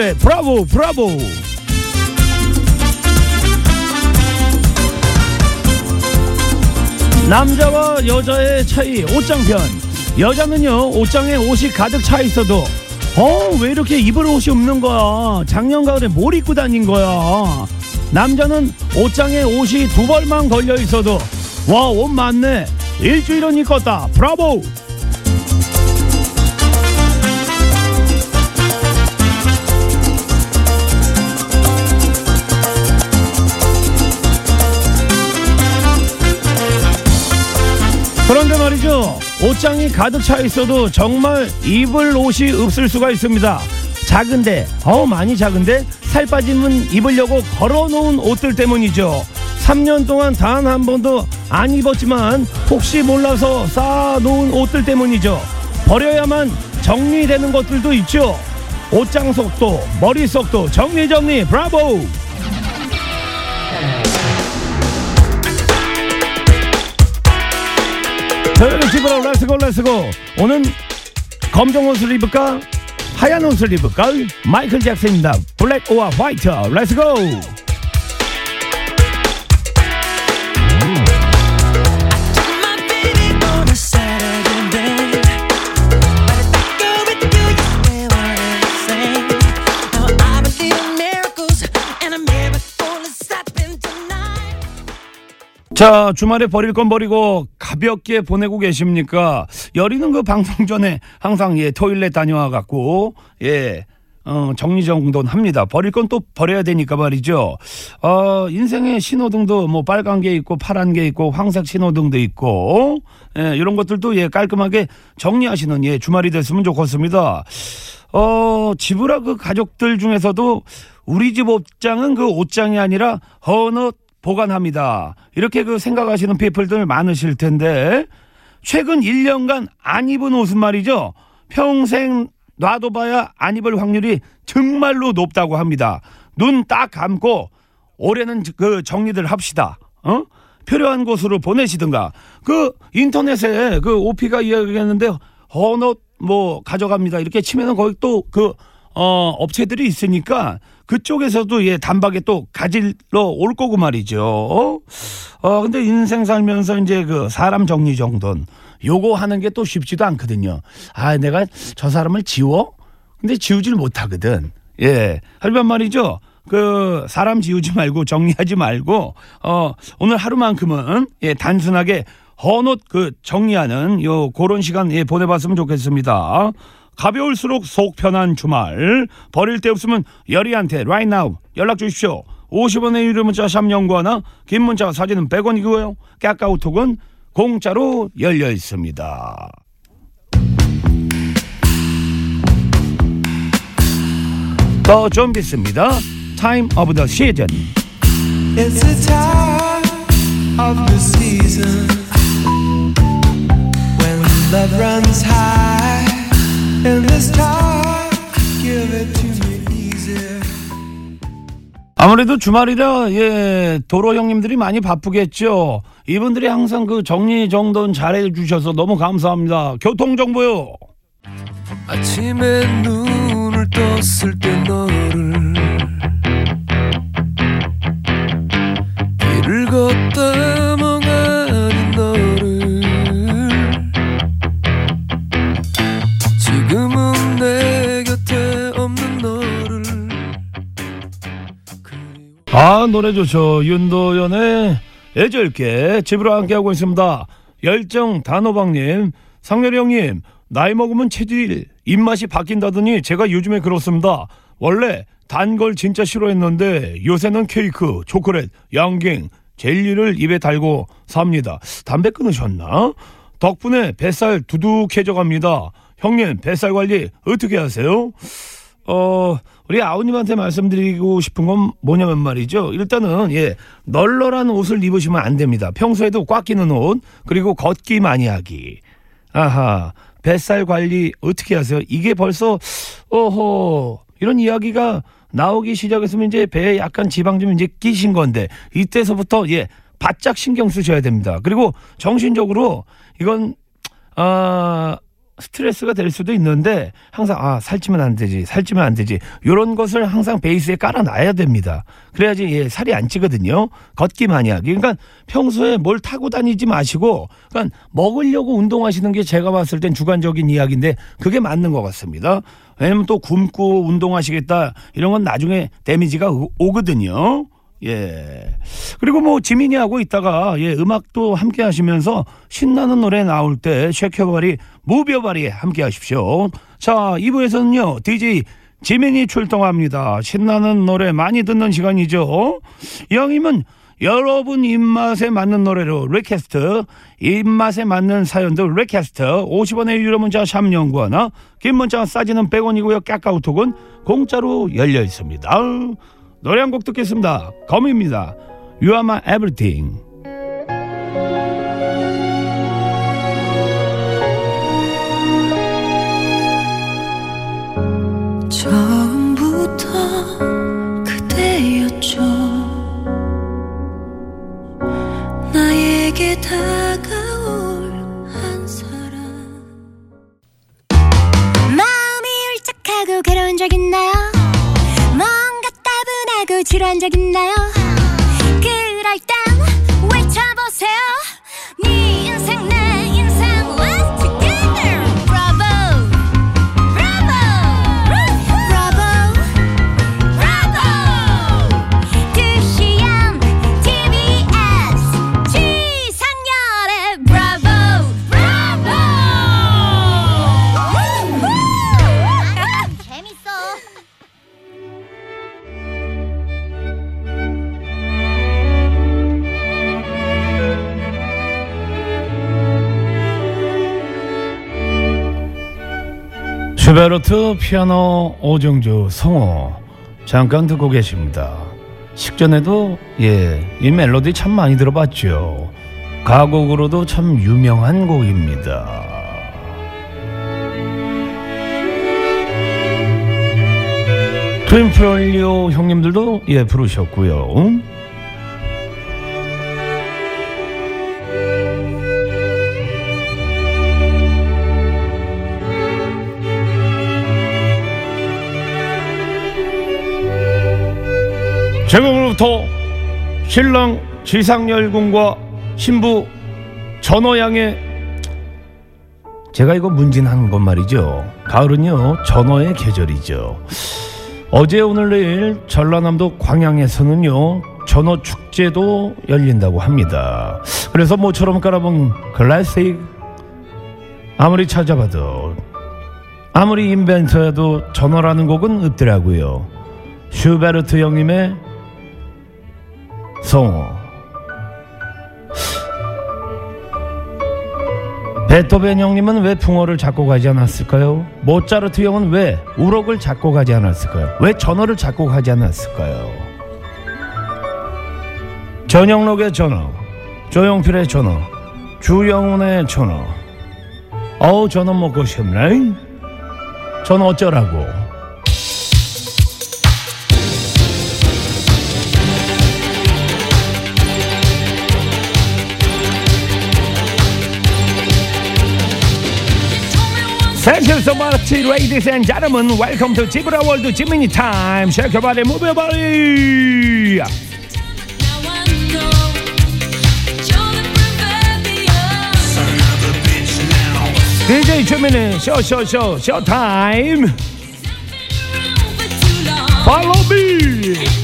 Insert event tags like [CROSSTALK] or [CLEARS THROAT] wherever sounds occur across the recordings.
이상열의 브라보 브라보. 남자와 여자의 차이 옷장편 여자는요 옷장에 옷이 가득 차 있어도 어 왜 이렇게 입을 옷이 없는 거야? 작년 가을에 뭘 입고 다닌 거야? 남자는 옷장에 옷이 두 벌만 걸려 있어도 와 옷 많네. 일주일은 입었다. 브라보 그런데 말이죠. 옷장이 가득 차 있어도 정말 입을 옷이 없을 수가 있습니다. 작은데, 어, 많이 작은데, 살 빠지면 입으려고 걸어 놓은 옷들 때문이죠. 3년 동안 단 한 번도 안 입었지만, 혹시 몰라서 쌓아 놓은 옷들 때문이죠. 버려야만 정리되는 것들도 있죠. 옷장 속도, 머릿속도 정리 정리, 브라보! 저희는 집으로 Let's go let's go 오늘 검정 옷을 입을까 하얀 옷을 입을까 마이클 잭슨입니다 Black or White let's go. 자 주말에 버릴 건 버리고 가볍게 보내고 계십니까 여리는 그 방송 전에 항상 예 토일렛 다녀와 갖고 예 어, 정리정돈 합니다. 버릴 건 또 버려야 되니까 말이죠. 어, 인생의 신호등도 뭐 빨간 게 있고 파란 게 있고 황색 신호등도 있고, 예, 이런 것들도 예, 깔끔하게 정리하시는 예, 주말이 됐으면 좋겠습니다. 어, 지브라 그 가족들 중에서도 우리 집 옷장은 그 옷장이 아니라 헌옷 보관합니다. 이렇게 그 생각하시는 피플들 많으실 텐데, 최근 1년간 안 입은 옷은 말이죠. 평생 놔둬봐야 안 입을 확률이 정말로 높다고 합니다. 눈 딱 감고 올해는 그 정리들 합시다. 어? 필요한 곳으로 보내시든가. 그 인터넷에 그 오피가 이야기했는데 헌옷 뭐 가져갑니다. 이렇게 치면은 거기 또 그 어, 업체들이 있으니까 그쪽에서도 예, 단박에 또 가질러 올 거고 말이죠. 어, 근데 인생 살면서 이제 그 사람 정리 정돈 요거 하는 게 또 쉽지도 않거든요. 아, 내가 저 사람을 지워? 근데 지우질 못하거든. 예. 하지만 말이죠. 그 사람 지우지 말고 정리하지 말고 어 오늘 하루만큼은 예 단순하게 헌옷 그 정리하는 요 그런 시간 예 보내봤으면 좋겠습니다. 가벼울수록 속 편한 주말 버릴 데 없으면 열이한테 right now 연락 주십시오. 50원의 유료 문자 샵 연구하나 긴 문자 사진은 100원이고요. 까까오톡은 공짜로 열려 있습니다. 더 좀비스입니다. Time of the Season. It's the time of the season when love runs high. 아무래도 주말이라 예 도로 형님들이 많이 바쁘겠죠. 이분들이 항상 그 정리 정돈 잘해 주셔서 너무 감사합니다. 교통 정보요. 아침에 눈을 떴을 때 너를 길을 걷다 아 노래 좋죠. 윤도현의 애절게 집으로 함께하고 있습니다. 열정 단호박님, 상렬이 형님 나이 먹으면 체질 입맛이 바뀐다더니 제가 요즘에 그렇습니다. 원래 단 걸 진짜 싫어했는데 요새는 케이크, 초콜릿, 양갱, 젤리를 입에 달고 삽니다. 담배 끊으셨나? 덕분에 뱃살 두둑해져 갑니다. 형님 뱃살 관리 어떻게 하세요? 어, 우리 아우님한테 말씀드리고 싶은 건 뭐냐면 말이죠. 일단은, 예, 널널한 옷을 입으시면 안 됩니다. 평소에도 꽉 끼는 옷, 그리고 걷기 많이 하기. 아하, 뱃살 관리 어떻게 하세요? 이게 벌써, 어허, 이런 이야기가 나오기 시작했으면 이제 배에 약간 지방 좀 이제 끼신 건데, 이때서부터, 예, 바짝 신경 쓰셔야 됩니다. 그리고 정신적으로, 이건, 아, 스트레스가 될 수도 있는데 항상 아 살찌면 안 되지 살찌면 안 되지 이런 것을 항상 베이스에 깔아놔야 됩니다. 그래야지 예, 살이 안 찌거든요. 걷기 많이 하기. 그러니까 평소에 뭘 타고 다니지 마시고 그러니까 먹으려고 운동하시는 게 제가 봤을 땐 주관적인 이야기인데 그게 맞는 것 같습니다. 왜냐면 또 굶고 운동하시겠다 이런 건 나중에 데미지가 오- 오거든요. 예. 그리고 뭐 지민이 하고 있다가 예, 음악도 함께 하시면서 신나는 노래 나올 때 쉐켜바리, 무벼바리 함께 하십시오. 자, 2부에서는요. DJ 지민이 출동합니다. 신나는 노래 많이 듣는 시간이죠. 영임은 여러분 입맛에 맞는 노래로 request, 입맛에 맞는 사연도 request, 50원의 유료 문자 샵 연구하나, 긴 문자 싸지는 100원이고요. 카카오톡은 공짜로 열려 있습니다. 노래 한 곡 듣겠습니다. 거미입니다. You are my everything. 마음이 울적하고 괴로운 적 있나요 따분하고 지루한 적 있나요? 그럴 땐 외쳐보세요 슈베르트 피아노 오정주 성호 잠깐 듣고 계십니다. 식전에도 예, 이 멜로디 참 많이 들어봤죠. 가곡으로도 참 유명한 곡입니다. 트윈플리오 형님들도 예 부르셨고요. 지금부터 신랑 지상열 군과 신부 전어양의 제가 이거 문진한 건 말이죠. 가을은요 전어의 계절이죠. 어제 오늘 내일 전라남도 광양에서는요 전어 축제도 열린다고 합니다. 그래서 모처럼 깔아본 클래식 아무리 찾아봐도 아무리 인벤터해도 전어라는 곡은 없더라고요. 슈베르트 형님의 성호 베토벤 형님은 왜 풍어를 작곡하지 않았을까요? 모차르트 형은 왜 우럭을 작곡하지 않았을까요? 왜 전어를 작곡하지 않았을까요? 전영록의 전어, 조용필의 전어, 주영훈의 전어. 어우 전어 먹고 싶네. 전어 어쩌라고? But ladies and gentlemen, welcome to Jibra World Jiminy Time. Shake your body, move your body. DJ Jiminy, show, show, show, show time. Follow me.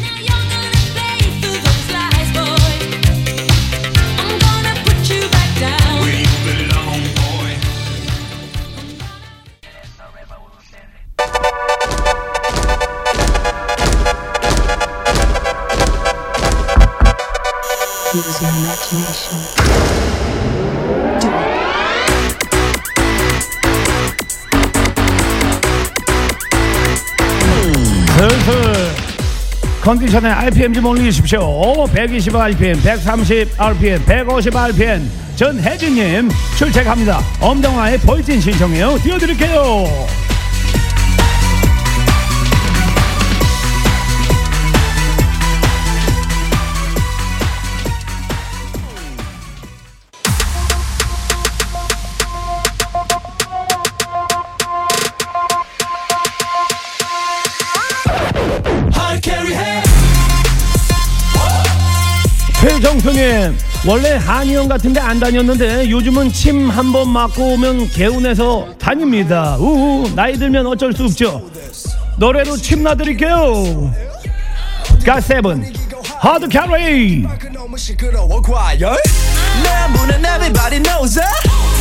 컨디션에 RPM 좀 올리십시오. 120 RPM, 130 RPM, 150 RPM. 전혜진님 출첵합니다. 엄정화의 볼진 신청해요. 띄워드릴게요. 정수님 원래 한의원 같은데 안 다녔는데 요즘은 침 한 번 맞고 오면 개운해서 다닙니다. 우후 나이 들면 어쩔 수 없죠. 노래로 침 놔드릴게요. 갓세븐 Hard Carry 너무 시끄러워 과열 내 문은 everybody knows it.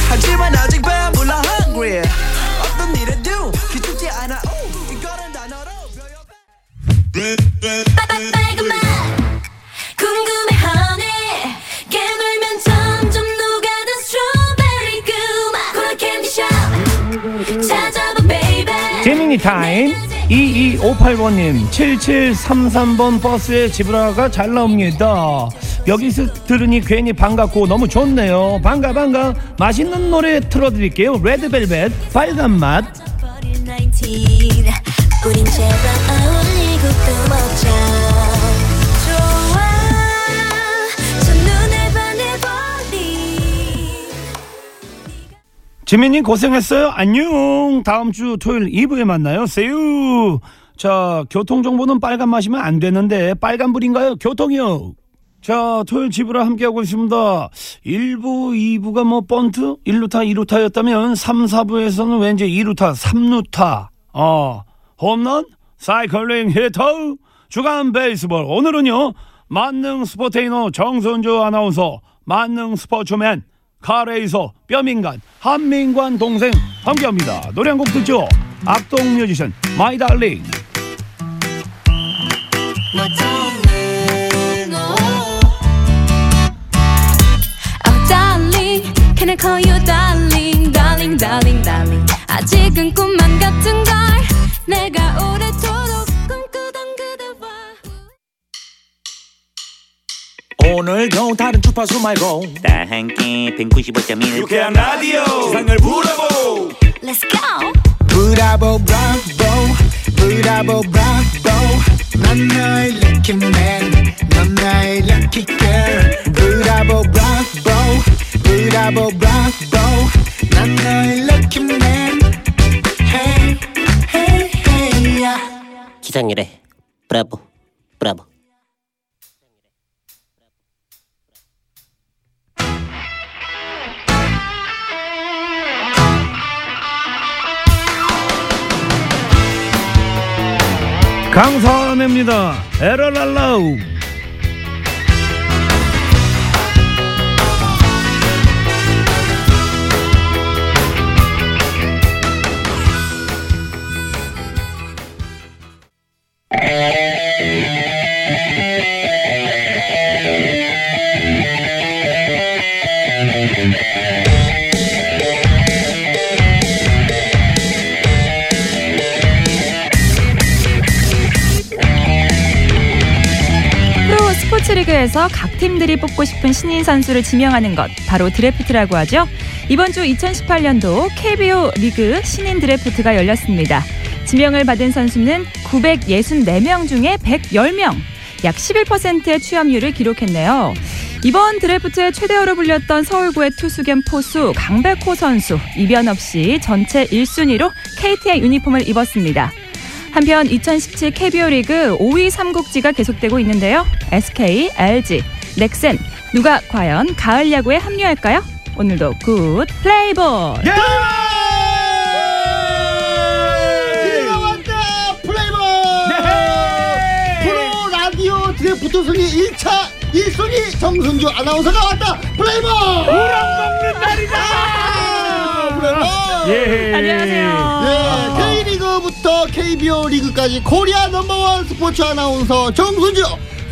하지만 아직 배불러 hungry. 어떤 일에도 기죽지 않아. 오, 이거는 단어로 빨간맛 궁금해 타임 2258번님 7733번 버스에 지브라가 잘 나옵니다. 여기서 들으니 괜히 반갑고 너무 좋네요. 반가 반가. 맛있는 노래 틀어드릴게요. 레드벨벳 빨간맛. 버린 19 우린 제발 어울리고 또 먹자 지민님 고생했어요. 안녕. 다음 주 토요일 2부에 만나요. 세유. 자, 교통 정보는 빨간 마시면 안 되는데 빨간불인가요? 교통이요. 자, 토요일 집으로 함께하고 있습니다. 1부, 2부가 뭐 번트? 1루타, 2루타였다면 3, 4부에서는 왠지 2루타, 3루타. 어, 홈런, 사이클링 히트, 주간 베이스볼. 오늘은요, 만능 스포테이너 정순주 아나운서, 만능 스포츠맨, 카레이서, 뼈민관, 한민관 동생 함께합니다. 노래 한 곡 듣죠? 악동 뮤지션, My Darling. Oh can I call you darling, darling, darling, darling. 아직은 꿈만 같은 걸 내가 오래도록 오늘도 다른 주파수 말고. 다 함께 195.1 유쾌한 라디오 세상을 부러보. Let's go. 브라보 브라보 브라보 브라보. 넌 나의 lucky man 넌 나의 lucky girl. 브라보 브라보 브라보 브라보. 넌 나의 lucky man. Hey hey hey yeah. 기상률에 브라보 브라보 강선혜입니다. 에러랄라우. 프로 스포츠리그에서 각 팀들이 뽑고 싶은 신인 선수를 지명하는 것 바로 드래프트라고 하죠. 이번 주 2018년도 KBO 리그 신인 드래프트가 열렸습니다. 지명을 받은 선수는 964명 중에 110명, 약 11%의 취업률을 기록했네요. 이번 드래프트의 최대어로 불렸던 서울구의 투수 겸 포수 강백호 선수 이변 없이 전체 1순위로 KT의 유니폼을 입었습니다. 한편 2017 KBO 리그 5위 삼국지가 계속되고 있는데요. SK, LG, 넥센 누가 과연 가을 야구에 합류할까요? 오늘도 good 플레이볼. 예! 와따 플레이볼 네! 프로 라디오 드래프트 순위 1차 1순위 정순주 아나운서가 와따 플레이볼 우렁 먹는 날이다. 아, 플레이볼 예. 안녕하세요. 예, K리그부터 KBO 리그까지 코리아 넘버원 스포츠 아나운서 정순주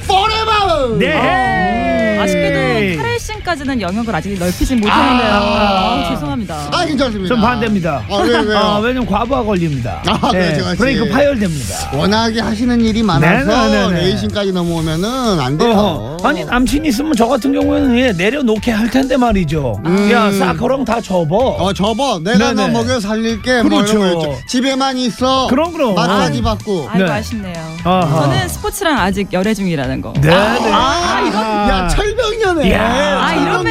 forever 네. 아쉽게도 카레이싱까지는 영역을 아직 넓히진 못했는데요. 아. 아, 죄송합니다. 아 괜찮습니다 좀 반대입니다. 아, 왜, 왜요? [LAUGHS] 아, 왜냐면 과부하 걸립니다. 아, 예, 그렇지, 그렇지. 브레이크 파열됩니다. 워낙에 하시는 일이 많아서 네네네네. 레이싱까지 넘어오면은 안 돼요 어허. 아니 남친 있으면 저 같은 경우에는 예, 내려놓게 할 텐데 말이죠. 야 사커랑 다 접어. 어 접어 내가 너 네네. 먹여 살릴게 뭐 그렇죠. 이런 거 있죠. 집에만 있어 그럼, 그럼. 마사지 아. 받고 아이고 네. 아쉽네요. 아하. 저는 스포츠랑 아직 열애 중이라는 거. 네, 네. 아, 이건 야 철벽녀네. 야. 아 이런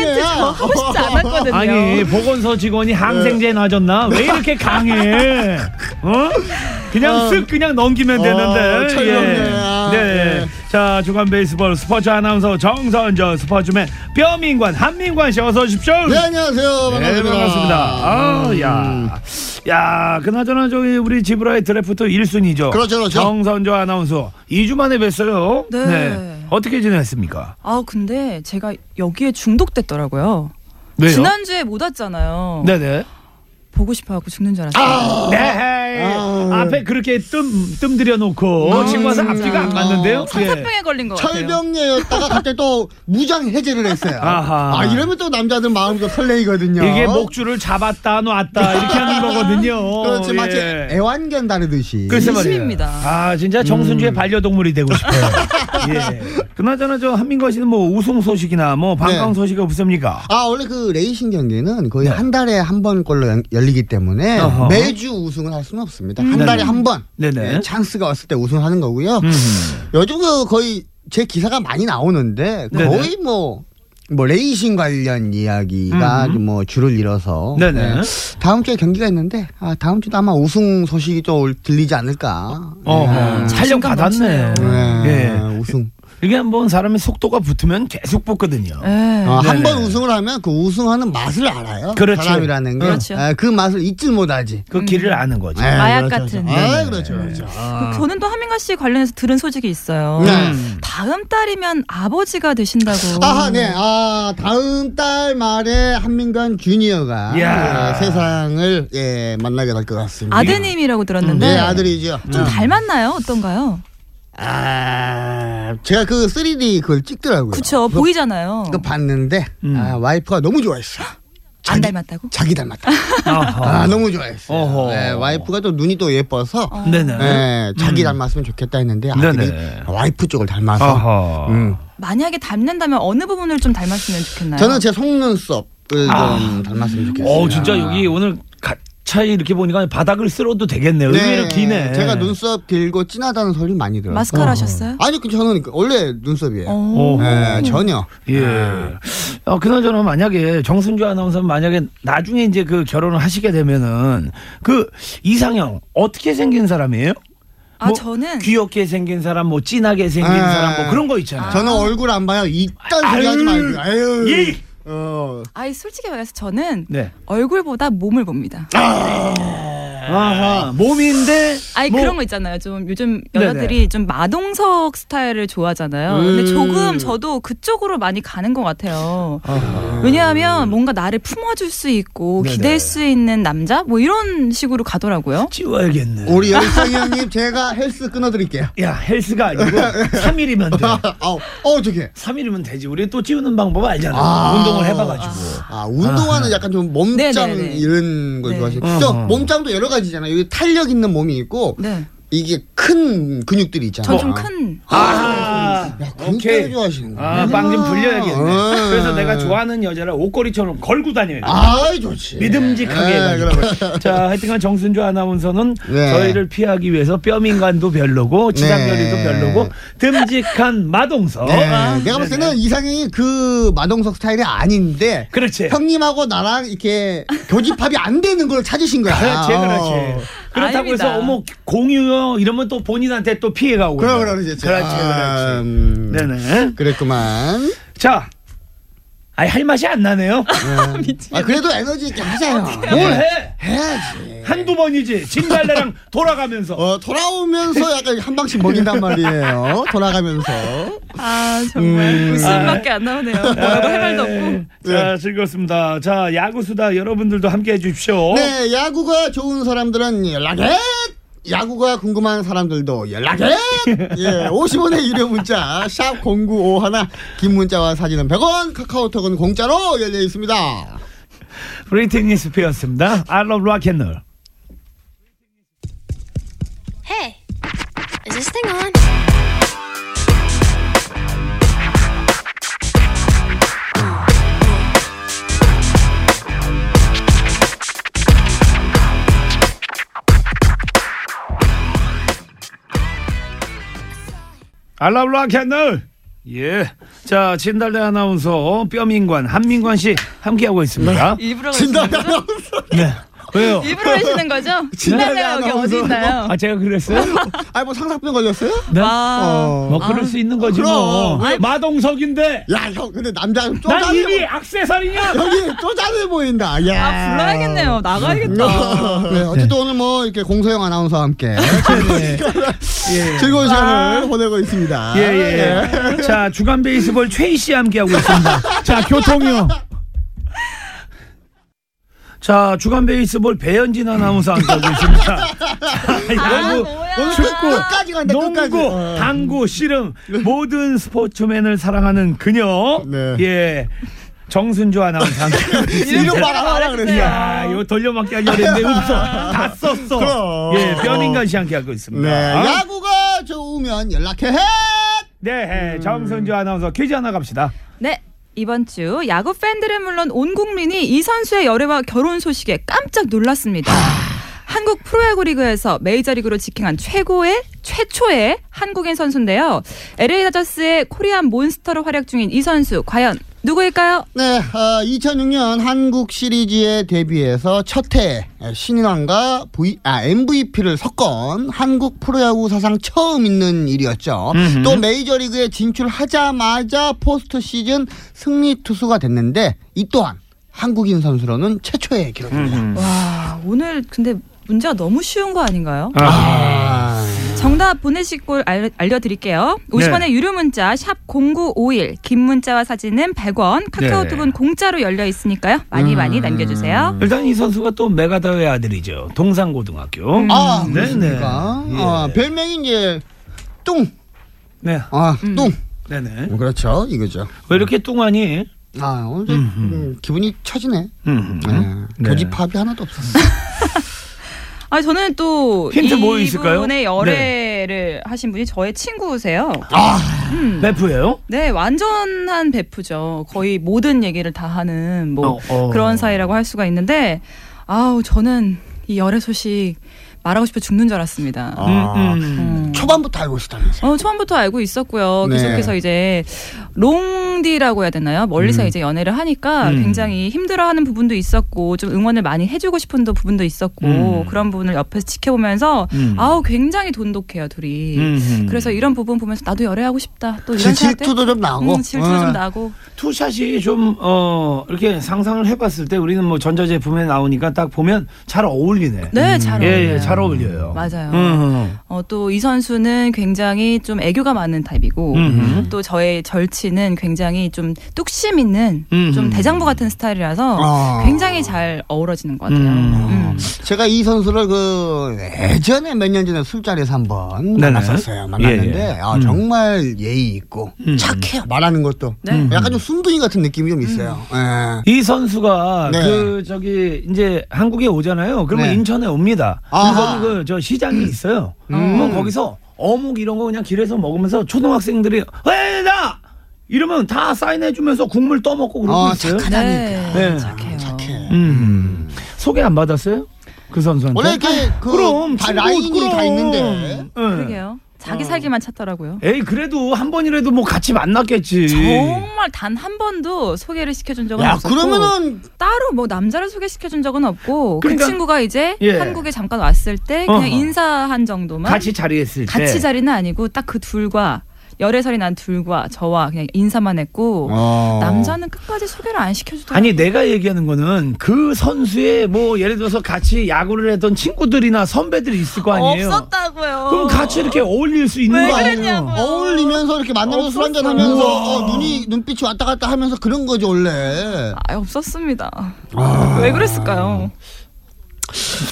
하고 싶지 않았거든요. 아니 보건소 직원이 항생제 놔줬나? 왜 이렇게 강해? 어? 그냥 어. 쓱 그냥 넘기면 어, 되는데. 철없네. 아, 네. 예. 자, 주간 베이스볼 스포츠 아나운서 정선저 스포츠맨 뼈민관 한민관 씨 어서 오십시오. 네 안녕하세요 네, 반갑습니다. 반갑습니다. 아, 음. 야. 야, 그나저나 저기 우리 지브라의 드래프트 1순위죠. 그렇죠, 그렇죠. 정선조 아나운서 2주 만에 뵀어요. 네. 어떻게 지냈습니까? 아 근데 제가 여기에 중독됐더라고요. 왜요? 지난주에 못 왔잖아요. 네네. 보고 싶어갖고 죽는 줄 알았어요. 네. 아. 앞에 그렇게 뜸, 뜸 들여놓고 지금 와서 앞뒤가 안 맞는데요? 예. 천사병에 걸린 것 같아요. 철병예였다가 갑자기 또 무장 해제를 했어요. 아하. 아 이러면 또 남자들 마음이 또 설레이거든요. 이게 목줄을 잡았다 놨다 이렇게 하는 [LAUGHS] 거거든요. 그렇지 마치 예. 애완견. 글쎄 말이에요. 진심입니다. 아 진짜 정순주의 음. 반려동물이 되고 싶어요. [LAUGHS] 예. [LAUGHS] 그나저나 저 한민건 씨는 뭐 우승 소식이나 뭐 방광 네. 소식 없습니까? 아 원래 그 레이싱 경기는 거의 네. 한 달에 한 번꼴로 연- 열리기 때문에 어허. 매주 우승을 할 수는 없습니다. 한 네네. 달에 한 번 네네. 예, 찬스가 왔을 때 우승하는 거고요. 음. 요즘 그 거의 제 기사가 많이 나오는데 네네. 거의 뭐. 뭐 레이싱 관련 이야기가 음. 뭐 줄을 이뤄서 네네. 예. 다음 주에 경기가 있는데 아, 다음 주도 아마 우승 소식이 좀 올- 들리지 않을까. 어허. 예. 촬영 자신감 받았네. 넘치네요. 예, 예. 우승. 이게 한번 사람의 속도가 붙으면 계속 붙거든요. 네. 어, 한. 번 우승을 하면 그 우승하는 맛을 알아요. 그렇죠. 사람이라는 게. 그렇죠. 예, 그 맛을 잊질 못하지. 그 길을 아는 거지. 예, 마약 그렇죠, 같은. 그렇죠. 아, 네네. 그렇죠, 그렇죠. 아. 저는 또 하민가 씨 관련해서 들은 소식이 있어요. 네. 음. 다음 달이면 아버지가 되신다고. 아하, 네. 아, 다음 달 말에 한민관 주니어가 이야. 예, 세상을 예, 만나게 될 것 같습니다. 아드님이라고 들었는데 네, 아들이죠. 좀 네. 닮았나요? 어떤가요? 아, 제가 그 3D 그걸 찍더라고요. 그쵸 그거, 보이잖아요. 그거 봤는데 음. 아, 와이프가 너무 좋아했어. [GASPS] 안 닮았다고? 자기 닮았다. [LAUGHS] 아, 너무 좋아했어. 네, 와이프가 또 눈이 또 예뻐서 네네. 예, 자기 음. 닮았으면 좋겠다 했는데 아들이 네네. 와이프 쪽을 닮아서. 음. 만약에 닮는다면 어느 부분을 좀 닮았으면 좋겠나요? 저는 제 속눈썹을 아. 좀 닮았으면 좋겠어요. 어 진짜 여기 오늘 가 차이 이렇게 보니까 바닥을 쓸어도 되겠네요. 의외로 기네. 제가 눈썹 길고 진하다는 소리 많이 들어요. 마스카라 하셨어요? 아니, 그 저는 원래 눈썹이에요. 어. 오. 예, 전혀. 예. 어, 그나저나 만약에 정순주 아나운서 만약에 나중에 이제 그 결혼을 하시게 되면은 그 이상형 어떻게 생긴 사람이에요? 아 뭐 저는 귀엽게 생긴 사람, 뭐 진하게 생긴 아. 사람, 뭐 그런 거 있잖아요. 저는 얼굴 안 봐요. 이딴 소리 하지 말고. 아유. 예. 어. 아이 솔직히 말해서 저는 네. 얼굴보다 몸을 봅니다. 아 하. 몸인데 아니 뭐- 그런 거 있잖아요. 좀 요즘 네네. 여자들이 좀 마동석 스타일을 좋아하잖아요. 근데 음. 조금 저도 그쪽으로 많이 가는 것 같아요. 아하. 왜냐하면 뭔가 나를 품어줄 수 있고 네네. 기댈 수 있는 남자 뭐 이런 식으로 가더라고요. 지워야겠네. 우리 열상이 형님, 제가 헬스 끊어드릴게요. 야 헬스가 아니고 3일이면 돼. [LAUGHS] 어, 어, 어떻게? 3일이면 되지. 우리 또 찌우는 방법 알잖아. 아. 운동을 해봐가지고. 아, 운동하는 약간 좀 몸짱 네네네. 이런 걸 네. 좋아하시고. 어허. 저 몸짱도 여러 가지잖아요. 여기 탄력 있는 몸이 있고, 네. 이게 큰 근육들이 있잖아요. 전좀 큰. 아, 야, 근육들 좋아하시는 거야. 아, 빵 좀 불려야겠네. 아. 그래서 내가 좋아하는 여자를 옷걸이처럼 걸고 다녀요. 아이, 좋지. 믿음직하게 네, 해가지고. 자, 하여튼간 정순주 아나운서는 네. 저희를 피하기 위해서 뼈민간도 별로고 지상렬이도 네. 별로고 듬직한 마동석. 네, 아, 내가 봤을 네네. 때는 이상형이 그 마동석 스타일이 아닌데 그렇지. 형님하고 나랑 이렇게 교집합이 안 되는 걸 찾으신 거야. 그렇지, 그렇지. 어. 그렇다고 아닙니다. 해서 어머 공유요 이러면 또 본인한테 또 피해가고. 그럼 그래요. 그럼 이제 그렇지, 아, 그렇지. 음, 네네. 그랬구만. 자, 아니 할 맛이 안 나네요. [LAUGHS] 아 그래도 에너지 있게 하세요. 뭘 해? 해야지. 한두 번이지. 진달래랑 돌아가면서. 어 돌아오면서 약간 한 방씩 먹인단 말이에요. 돌아가면서. 아 정말 음. 웃음밖에 안 나오네요. 뭐라고 할 말도 없고. 네. 자, 즐겁습니다. 자, 야구 수다 여러분들도 함께 해주십시오. 네 야구가 좋은 사람들은 연락해. 야구가 궁금한 사람들도 연락해. 예, 50원의 유료 문자 샵 #0951 긴 문자와 사진은 100원, 카카오톡은 공짜로 열려 있습니다. 브리트니 스피어스입니다. I love rock and roll. Hey, is this thing on? And roll. 예. 자, 진달래 아나운서, 뼈민관, 한민관 씨 함께하고 있습니다. 일부러 진달래 그러시는 거죠? 아나운서. 네. 왜요? 일부러 하시는 거죠? [LAUGHS] 진달래가 여기 어디 있나요? 아 제가 그랬어요? [LAUGHS] 아니 뭐 상사병 걸렸어요? 네? 와. 뭐 그럴 수 있는 거지 뭐. 그럼. 마동석인데 야 형 근데 남자 난 쪼잔해 입이 악세사리냐? [LAUGHS] 여기 쪼잔해 보인다. 야. 아, 불러야겠네요. 나가야겠다. 네, 어쨌든 오늘 뭐 이렇게 공소영 아나운서와 함께 예. 즐거운 시간을 보내고 있습니다. 예, 예. 자, 주간 베이스볼 최희 씨 함께하고 있습니다. 자, 교통이요. 자, 주간 베이스볼 배현진 아나운서 함께하고 있습니다. 자, 야구, 오늘 축구, 끝까지 간다, 끝까지. 농구, 어. 당구, 씨름 모든 스포츠맨을 사랑하는 그녀. 네. 예. 정순주 아나운서. 이름 말하라 그랬어. 야, 이거 돌려막기 하려고 [LAUGHS] 했는데 없어. 다 썼어. 그럼. 예, 변인간 씨 함께하고 있습니다. 네, 야구가 좋으면 연락해. 네, 정순주 아나운서 퀴즈 하나 갑시다. 네. 이번 주 야구 팬들은 물론 온 국민이 이 선수의 열애와 결혼 소식에 깜짝 놀랐습니다. 한국 프로야구 리그에서 메이저리그로 직행한 최고의 최초의 한국인 선수인데요. LA 다저스의 코리안 몬스터로 활약 중인 이 선수 과연 누구일까요? 네, 어, 2006년 한국 시리즈에 데뷔해서 첫해 신인왕과 v, 아, MVP를 섞은 한국 프로야구 사상 처음 있는 일이었죠. 또 메이저리그에 진출하자마자 포스트 시즌 승리 투수가 됐는데 이 또한 한국인 선수로는 최초의 기록입니다. 와 오늘 근데 문제가 너무 쉬운 거 아닌가요? 아, 정답 보내실 걸 알, 알려드릴게요. 50원의 유료 문자 샵 0951, 긴 문자와 사진은 100원, 카카오톡은 공짜로 열려 있으니까요. 많이 많이 남겨주세요. 일단 이 선수가 또 메가다의 아들이죠. 동산고등학교. 아 네, 그렇습니까? 네. 예. 아, 별명이 이제 뚱. 네. 아, 뚱. 네네. 그렇죠, 이거죠. 왜 이렇게 뚱하니? 아, 오늘 좀, 음, 기분이 처지네. 음. 네. 네. 교집합이 하나도 없었어. [LAUGHS] 아 저는 또 힌트 뭐 있을까요? 이분의 열애를 하신 분이 저의 친구세요. 베프예요? 네, 완전한 베프죠. 거의 모든 얘기를 다 하는 뭐 어, 어. 그런 사이라고 할 수가 있는데 아우 저는 이 열애 소식 말하고 싶어 죽는 줄 알았습니다. 아, 음. 음. 초반부터 알고 있었다면서요. 어, 처음부터 알고 있었고요. 네. 계속해서 이제 롱디라고 해야 되나요? 멀리서 음. 이제 연애를 하니까 음. 굉장히 힘들어하는 부분도 있었고 좀 응원을 많이 해주고 싶은 또 부분도 있었고 음. 그런 부분을 옆에서 지켜보면서 음. 아우 굉장히 돈독해요 둘이. 음. 그래서 이런 부분 보면서 나도 열애하고 싶다. 또 질- 이런 질투도 좀 나고. 음, 질투도 어. 좀 나고. 투샷이 좀, 어, 이렇게 상상을 해봤을 때 우리는 뭐 전자제품에 나오니까 딱 보면 잘 어울리네. 네, 잘 예, 어울려요. 예, 잘 어울려요. 맞아요. 음. 어, 또 이 선수는 굉장히 좀 애교가 많은 타입이고 음. 또 저의 절친은 굉장히 좀 뚝심 있는 음. 좀 대장부 같은 스타일이라서 아. 굉장히 잘 어우러지는 것 같아요. 음. 음. 제가 이 선수를 그 예전에 몇 년 전에 술자리에서 한번. 만났었어요. 만났는데 예, 예. 아, 음. 정말 예의 있고 음. 착해요. 말하는 것도 네. 약간 좀 순둥이 같은 느낌이 좀 있어요. 예. 이 선수가 네. 그 저기 이제 한국에 오잖아요. 그러면 네. 인천에 옵니다. 아하. 거기 그 저 시장이 있어요. 그러면 거기서 어묵 이런 거 그냥 길에서 먹으면서 초등학생들이 왜나 이러면 다 사인해 주면서 국물 떠먹고 그러고 어, 있어요. 착하다니까. 네, 네. 착해요. 착해. 음. 소개 안 받았어요? 그 선수한테? 원래 이렇게 그 그럼 다 친구, 라인이 다 그럼. 있는데 예. 그러게요. 자기 살기만 찾더라고요. 에이 그래도 한 번이라도 뭐 같이 만났겠지. 정말 단 한 번도 소개를 시켜준 적은 야 없었고 그러면은 따로 뭐 남자를 소개시켜준 적은 없고 그러니까- 그 친구가 이제 예. 한국에 잠깐 왔을 때 그냥 어허. 인사한 정도만 같이 자리했을 때. 같이 자리는 아니고 딱 그 둘과 열애설이 난 둘과 저와 그냥 인사만 했고 어. 남자는 끝까지 소개를 안 시켜주더라고요. 아니 내가 얘기하는 거는 그 선수의 뭐 예를 들어서 같이 야구를 했던 친구들이나 선배들이 있을 거 아니에요. 없었다고요. 그럼 같이 이렇게 어울릴 수 있는 왜거 아니에요? 어울리면서 이렇게 만나면서 술 한잔. 하면서. 어, 눈이 눈빛이 왔다 갔다 하면서 그런 거죠 원래. 아, 없었습니다. 아. 왜 그랬을까요?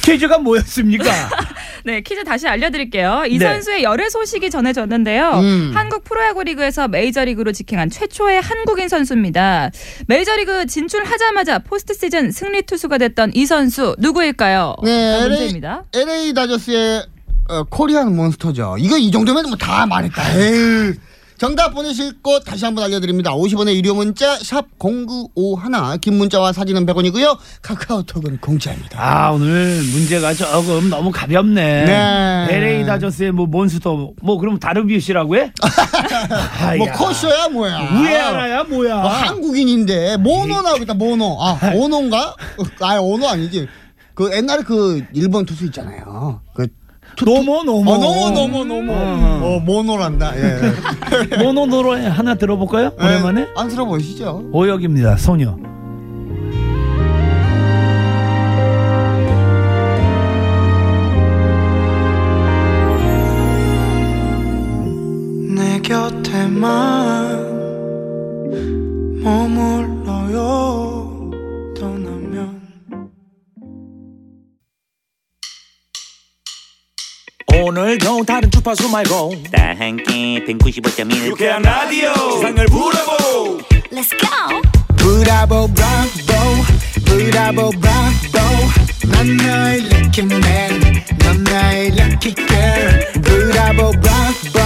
퀴즈가 뭐였습니까? [LAUGHS] 네, 퀴즈 다시 알려드릴게요. 이 네. 선수의 열애 소식이 전해졌는데요. 음. 한국 프로야구 리그에서 메이저리그로 직행한 최초의 한국인 선수입니다. 메이저리그 진출하자마자 포스트 시즌 승리 투수가 됐던 이 선수 누구일까요? 네, 자, LA, 문제입니다. LA 다저스의 어, Korean Monster죠. 이거 이 정도면 뭐 다 말했다. 에이. 정답 보내실 곳 다시 한번 알려드립니다. 50원의 유료 문자 샵 0951, 긴 문자와 사진은 100원이고요. 카카오톡은 공짜입니다. 아 오늘 문제가 조금 너무 가볍네. 네. LA 다저스의 뭐 몬스터 뭐 그럼 다르빗슈라고 해? 아, 뭐 야. 커쇼야 뭐야. 우에하라야 뭐야? 어, 한국인인데 모노 나오겠다 모노. 아 오노인가? 아 오노 아니지. 그 옛날에 그 일본 투수 있잖아요. 그 투, 노모 노모 어, 노모 노모 노모. 어, 모노란다. 예. [LAUGHS] 모노 노래 하나 들어볼까요? 오랜만에 예, 안쓰러 보시죠. 오혁입니다 소녀 내 곁에만 머물러요 오늘도 다른 주파수 말고. 다 함께 195.1 유쾌한 라디오. 세상을 부러보 Let's go. 브라보 브라보. 브라보 브라보. 난 너의 lucky man 넌 나의 lucky girl 브라보 브라보.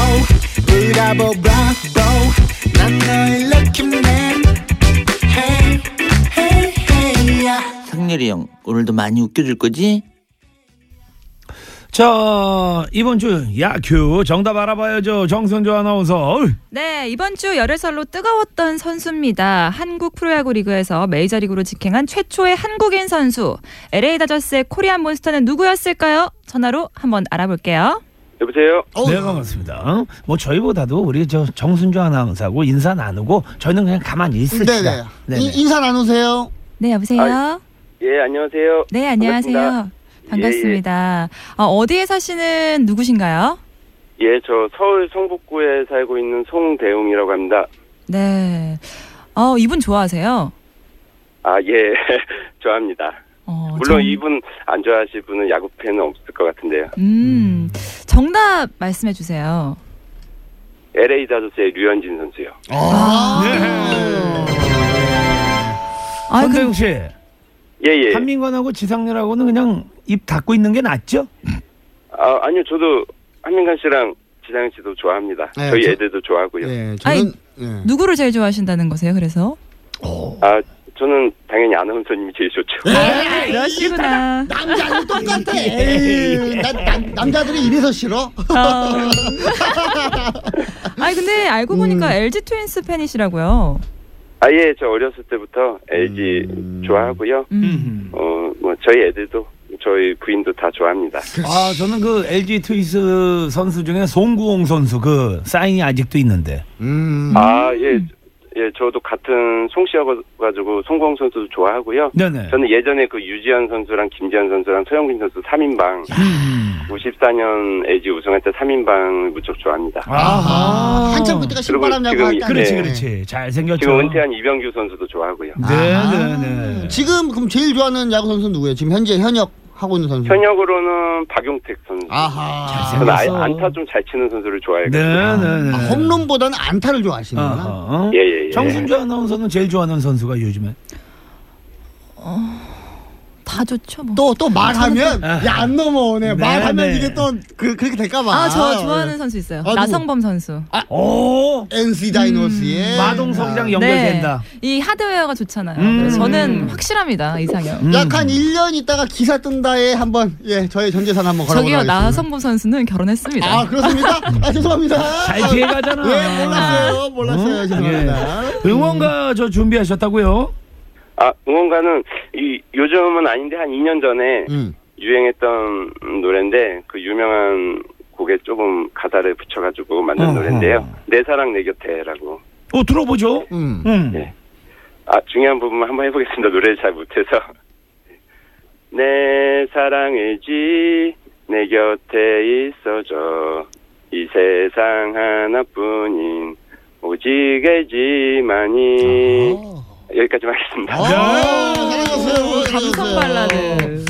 브라보 브라보. 난 너의 lucky man hey hey hey yeah. 상렬이 형 오늘도 많이 웃겨줄 거지? 자 이번 주 야큐 정답 알아봐야죠 정선조 아나운서. 네, 이번 주 열애설로 뜨거웠던 선수입니다. 한국 프로야구 리그에서 메이저리그로 직행한 최초의 한국인 선수. LA 다저스의 코리안 몬스터는 누구였을까요? 전화로 한번 알아볼게요. 여보세요? 네 반갑습니다 어? 뭐 저희보다도 우리 저 정순조 아나운서하고 인사 나누고 저희는 그냥 가만히 있읍시다 네네. 네네. 인- 인사 나누세요. 네, 여보세요. 예, 안녕하세요. 네, 안녕하세요. 반갑습니다. 어, 어디에 사시는 누구신가요? 예, 저 서울 성북구에 살고 있는 송대웅이라고 합니다. 네. 어, 이분 좋아하세요? 아, 예, [LAUGHS] 좋아합니다. 어, 물론 정- 이분 안 좋아하실 분은 야구 팬은 없을 것 같은데요. 음, 정답 말씀해 주세요. LA 다저스의 류현진 선수요. 아, 아, 선대웅 씨 예, 예. 한민관하고 지상렬하고는 그냥 입 닫고 있는 게 낫죠? 아, 아니요, 저도 한민관 씨랑 지상현 씨도 좋아합니다. 네, 저희 저- 애들도 좋아하고요. 예, 아니, 저는 예. 누구를 제일 좋아하신다는 거세요? 그래서? 아, 저는 당연히 아나운서님이 제일 좋죠. 네. 그러시구나. 남자는 똑같아. [LAUGHS] 에이, 나, 남, 남자들이 이래서 싫어. 어. [LAUGHS] 아니 근데 알고 보니까 음. LG 트윈스 팬이시라고요. 아, 예, 저 어렸을 때부터 LG 음. 좋아하고요. 음. 어, 뭐, 저희 애들도, 저희 부인도 다 좋아합니다. 아 저는 그 LG 트위스 선수 중에 송구홍 선수 그 사인이 아직도 있는데 음. 아, 예. 예, 저도 같은 송씨여가지고 송광 선수도 좋아하고요. 네네 저는 예전에 그 유지현 선수랑 김지현 선수랑 소영빈 선수 3인방, 음. 94년 LG 우승할 때 3인방을 무척 좋아합니다. 아하. 한참 그때가 신바람 야구 지금 할 때. 그렇지 그렇지 잘생겼죠 지금 은퇴한 이병규 선수도 좋아하고요. 네네네 지금 그럼 제일 좋아하는 야구 선수 는 누구예요? 지금 현재 현역 하고 있는 선수. 현역으로는 박용택 선수. 아하. 저는 아, 잘생겼어. 안타 좀 잘 치는 선수를 좋아해요. 네 네 네 아, 홈런보다는 안타를 좋아하시는구나. 아하. 예, 예, 예. 정순주 아나운서는 제일 좋아하는 선수가 요즘에 다 좋죠 뭐. 또 또 말하면 아. 야안 넘어오네. 네, 말하면 네. 이게 또 그, 그렇게 될까봐. 아 저 좋아하는 선수 있어요. 아, 누구? 나성범 선수. 오 NC 다이노스의 마동 성장 아, 연결된다 이 하드웨어가 좋잖아요. 음. 그래서 저는 확실합니다 이상형. 음. 약한 1년 있다가 기사 뜬다에 한 번 예 저의 전 재산 한번 걸어보도록 저기요. 나성범 선수는 결혼했습니다. 아 그렇습니까? 아 죄송합니다. 잘 피해가잖아 예 몰랐어요 몰랐어요 어? 죄송합니다. 예. 응원가 저 준비하셨다고요? 아, 응원가는 이, 요즘은 아닌데 한 2년 전에 음. 유행했던 노래인데 그 유명한 곡에 조금 가사를 붙여가지고 만든 어허. 노래인데요. 내 사랑 내 곁에라고. 어 들어보죠 음. 음. 네. 아 중요한 부분만 한번 해보겠습니다. 노래를 잘 못해서. [LAUGHS] 내 사랑이지 내 곁에 있어줘 이 세상 하나뿐인 오직 애지만이 아. 여기까지만 하겠습니다. 아, 잘하셨어요. 감성. 발라드.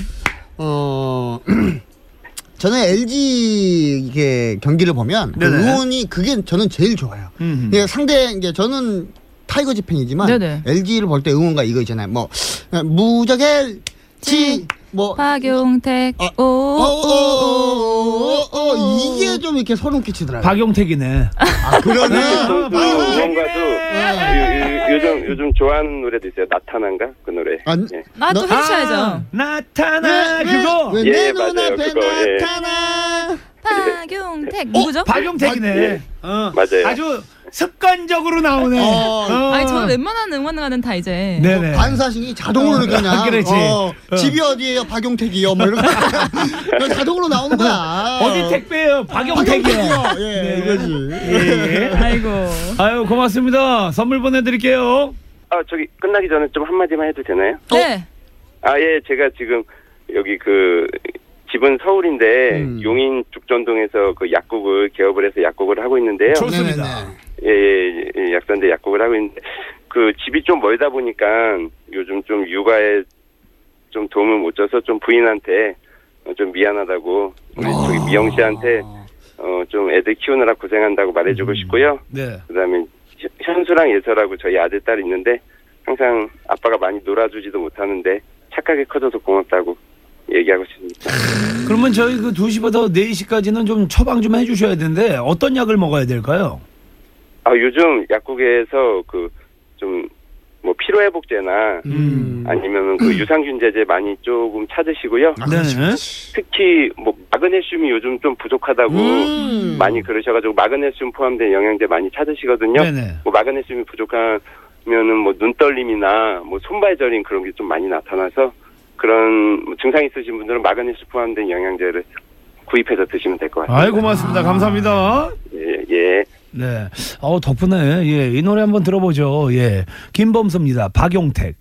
어 [CLEARS THROAT] 저는 LG 이게 경기를 보면 그 네네. 응원이 그게 저는 제일 좋아요. 음. 이게 상대 이게 저는 타이거즈 팬이지만 네네. LG를 볼 때 응원가 이거 있잖아요. 뭐 무적 LG 뭐 박용택 어, 오. 어, 어, 어, 어, 이게 좀 이렇게 소름 끼치더라고요. 박용택이네 아, 그러네. 선수 응원가도 요- 요- 요즘 요즘 좋아하는 노래도 있어요. 나타난가 그 노래. 아, 예. 나또 너- 해주셔야죠. 아, 나타나 왜, 그거 왜 예, 내 예, 맞아요. 눈앞에 그거, 예. 나타나. 박용택 누구죠? 박용택이네 예. 어, 맞아요. 아주 습관적으로 나오네. 어. 아니 저 웬만한 응원가는 다 이제 네네. 반사신이 자동으로 그냥 그렇지. 어, 어. 집이 어디예요 박용택이요 뭐 이런 거 [LAUGHS] 자동으로 나오는 거야 어디 택배요? 박용택이요 예 네. 이거지 예. 아이고 아유 고맙습니다. 선물 보내드릴게요. 아 저기 끝나기 전에 좀 한마디만 해도 되나요? 네 아 예 제가 지금 여기 그 집은 서울인데 음. 용인 죽전동에서 그 약국을 개업을 해서 약국을 하고 있는데요. 좋습니다. 네네네. 예, 예, 예, 약사인데 약국을 하고 있는데 그 집이 좀 멀다 보니까 요즘 좀 육아에 좀 도움을 못 줘서 좀 부인한테 어, 좀 미안하다고 우리 저기 미영 씨한테 어좀 애들 키우느라 고생한다고 말해주고 싶고요. 네. 그다음에 현- 현수랑 예서라고 저희 아들 딸 있는데 항상 아빠가 많이 놀아주지도 못하는데 착하게 커져서 고맙다고 얘기하고 싶습니다. 그러면 저희 그 2시부터 4시까지는 좀 처방 좀 해주셔야 되는데 어떤 약을 먹어야 될까요? 아 요즘 약국에서 그좀 뭐 피로회복제나 음. 아니면은 그 유산균제제 많이 조금 찾으시고요. 아, 네. 특히 뭐 마그네슘이 요즘 좀 부족하다고 음. 많이 그러셔가지고 마그네슘 포함된 영양제 많이 찾으시거든요. 네네. 뭐 마그네슘이 부족하면은 뭐 눈떨림이나 뭐 손발 저림 그런 게 좀 많이 나타나서 그런 뭐 증상 있으신 분들은 마그네슘 포함된 영양제를 구입해서 드시면 될 것 같습니다. 아이 고맙습니다. 감사합니다. 예, 예. 네. 어 덕분에 예, 이 노래 한번 들어보죠. 예. 김범수입니다. 박용택.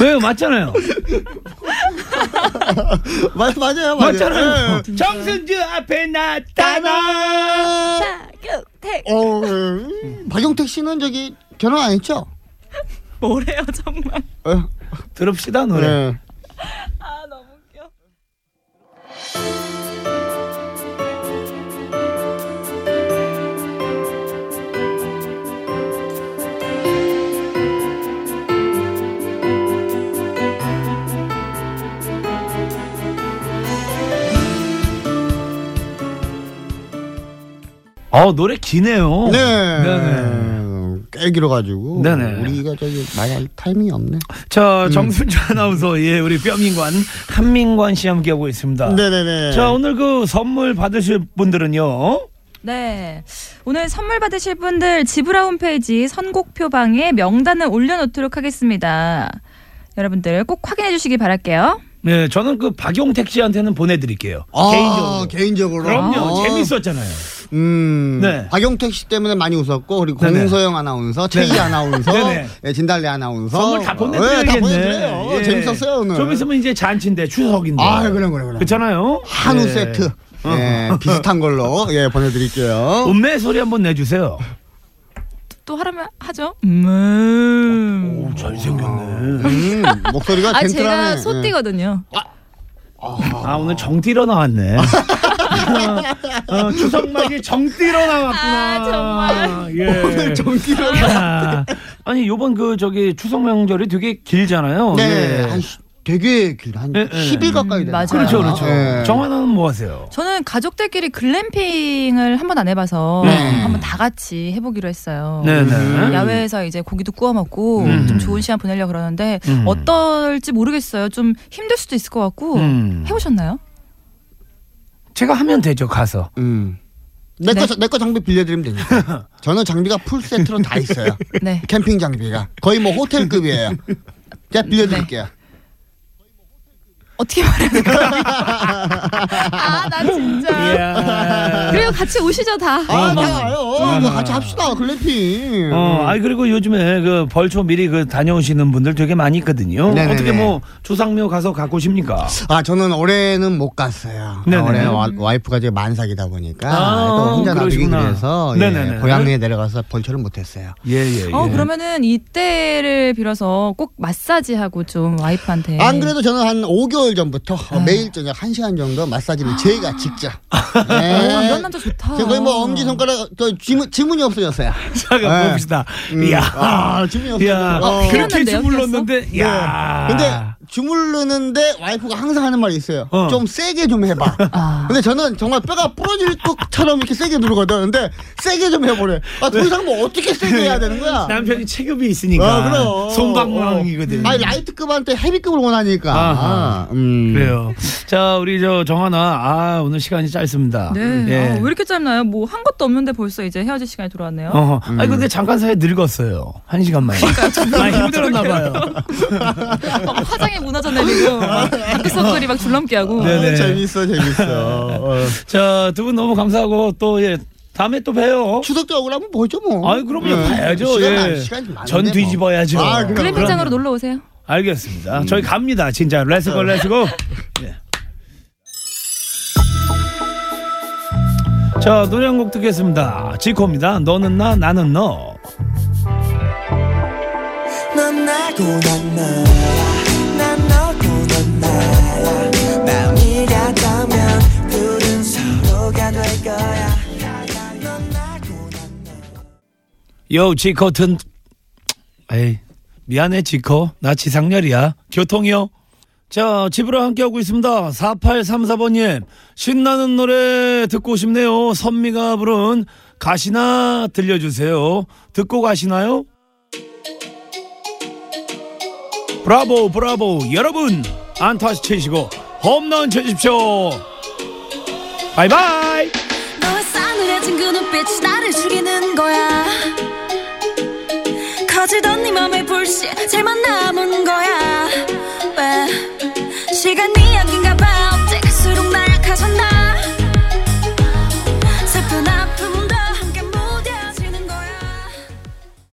왜요? [LAUGHS] 맞잖아요. [LAUGHS] 맞, 맞아요 맞아요 맞잖아요. 예. 정승주 앞에 나타나. 박용택 어, 음. 박용택 씨는 저기 결혼 안 했죠? 뭐래요 정말 어, 들읍시다 노래. 네. 아 너무 웃겨 어 노래 기네요. 네. 네네. 꽤 길어가지고 네네. 우리가 저기 말할 타이밍이 없네. 자 정순주 아나운서 예 우리 뼈민관 한민관 씨 함께 하고 있습니다. 네네네. 자 오늘 그 선물 받으실 분들은요. 네. 오늘 선물 받으실 분들 지브라 홈페이지 선곡표 방에 명단을 올려놓도록 하겠습니다. 여러분들 꼭 확인해 주시기 바랄게요. 네 저는 그 박용택 씨한테는 보내드릴게요. 아, 개인적으로. 개인적으로. 그럼요 아. 재밌었잖아요. 음. 네. 박용택 씨 때문에 많이 웃었고 그리고 네네. 공소영 아나운서, 최희. 아나운서. [LAUGHS] 예, 진달래 아나운서 선물 다 어, 보내드려야겠네. 예, 다 보내드려요. 예. 재밌었어요 오늘. 좀 있으면 이제 잔치인데 추석인데. 아 그래 그래 그래. 그렇잖아요. 한우 예. 세트. [LAUGHS] 예, 비슷한 걸로 예 보내드릴게요. 음매 소리 한번 내주세요. 또 하라면 하죠. 음. 오 잘생겼네. 음, 목소리가 아 덴틀하네. 제가 예. 소띠거든요. 아 오늘 정띠러 나왔네. [LAUGHS] 어, 추석 맞이 정띠러 나왔구나. 아, 정말. 예. 오늘 정기로. 아, 아니 요번 그 저기 추석 명절이 되게 길잖아요. 네, 예. 되게 길다. 한 예, 예. 10일 가까이 음, 되나? 맞아요. 그렇죠, 그렇죠. 예. 정하나는 뭐 하세요? 저는 가족들끼리 글램핑을 한 번 안 해봐서 네. 한번 다 같이 해보기로 했어요. 네네. 야외에서 이제 고기도 구워 먹고 음. 좀 좋은 시간 보내려고 그러는데 음. 어떨지 모르겠어요. 좀 힘들 수도 있을 것 같고 음. 해보셨나요? 제가 하면 되죠 가서. 음. 내거 네. 내거 장비 빌려드리면 되니까. [LAUGHS] 저는 장비가 풀 세트로 다 있어요. 네. 캠핑 장비가 거의 뭐 호텔급이에요. 제가 빌려드릴게요. 어떻게 말해야 될까요? 아, 나 진짜. 그리고 같이 오시죠, 다. 아, 나와요. 뭐 같이 합시다. 글램핑. 어, 아이 그리고 요즘에 그 벌초 미리 그 다녀오시는 분들 되게 많이 있거든요. 네네네. 어떻게 뭐 조상묘 가서 갖고 오십니까? 아, 저는 올해는 못 갔어요. 네네. 올해 와, 와이프가 지금 만삭이다 보니까 아, 또 혼자 놔두기 그러시구나. 그래서 네네네. 예, 고향에 내려가서 벌초를 못 했어요. 예 예 예. 어, 그러면은 이때를 빌어서 꼭 마사지하고 좀 와이프한테. 안 그래도 저는 한 5개월 전부터 어, 네. 매일 저녁 1시간 정도 마사지를 제가 직접. [LAUGHS] 어, 네. 이런 남자 좋다. 지금 거의 뭐 엄지 손가락 저 지문, 지문이 없어졌어요. 잠깐 네. 봅시다. 음. 이야. 아, 지문이 이야. 없어졌어요. 어. 그렇게 피었는데요, 주물렀는데. 네. 야. 근데 주무르는데 와이프가 항상 하는 말이 있어요. 어. 좀 세게 좀 해봐. [LAUGHS] 아. 근데 저는 정말 뼈가 부러질 것처럼 이렇게 세게 누르거든. 근데 세게 좀 해보래. 아, 더 이상 뭐 어떻게 세게 해야 되는 거야? 남편이 체급이 있으니까 아, 그럼. 손방망이거든. 아니, 라이트급한테 헤비급을 원하니까. 아하. 음. 그래요. 자, 우리 저 정하나, 아, 오늘 시간이 짧습니다. 네. 예. 아, 왜 이렇게 짧나요? 뭐 한 것도 없는데 벌써 이제 헤어질 시간이 돌아왔네요. 어허. 음. 아니, 근데 잠깐 사이에 늙었어요. 한 시간만. 많이 힘들었나봐요. 막 [LAUGHS] 화장이 무너졌네 지금. [LAUGHS] 다크서클이 막 줄넘기 하고. 네네. 어, 재밌어, 재밌어. [LAUGHS] 어. 자, 두 분 너무 감사하고 또, 예, 다음에 또 봬요. 추석 때 억울하면 보죠, 뭐. 아이, 그럼요. 네. 봐야죠. 시간, 예. 많- 시간이 많은데 전 뭐. 뒤집어야죠. 아, 그럼. 글램핑장으로 놀러 오세요. 알겠습니다. 저희 갑니다. 진짜. let's go, let's go. [LAUGHS] 예. 자, 노래 한 곡 듣겠습니다. 지코입니다. 너는 나, 나는 너. 넌 나고 난너 거야 요, 지코, 든, 에이, 미안해, 지코. 나 지상렬이야. 교통이요. 자, 집으로 함께하고 있습니다. 4834번님. 신나는 노래 듣고 싶네요. 선미가 부른 가시나 들려주세요. 듣고 가시나요? 브라보, 브라보. 여러분, 안타시 치시고 홈런 쳐주십시오. 바이바이. 싸늘해진 그 눈빛이 나를 죽이는 거야. 커지던 네 맘의 불씨 제만 남은 거야. 왜? 시간이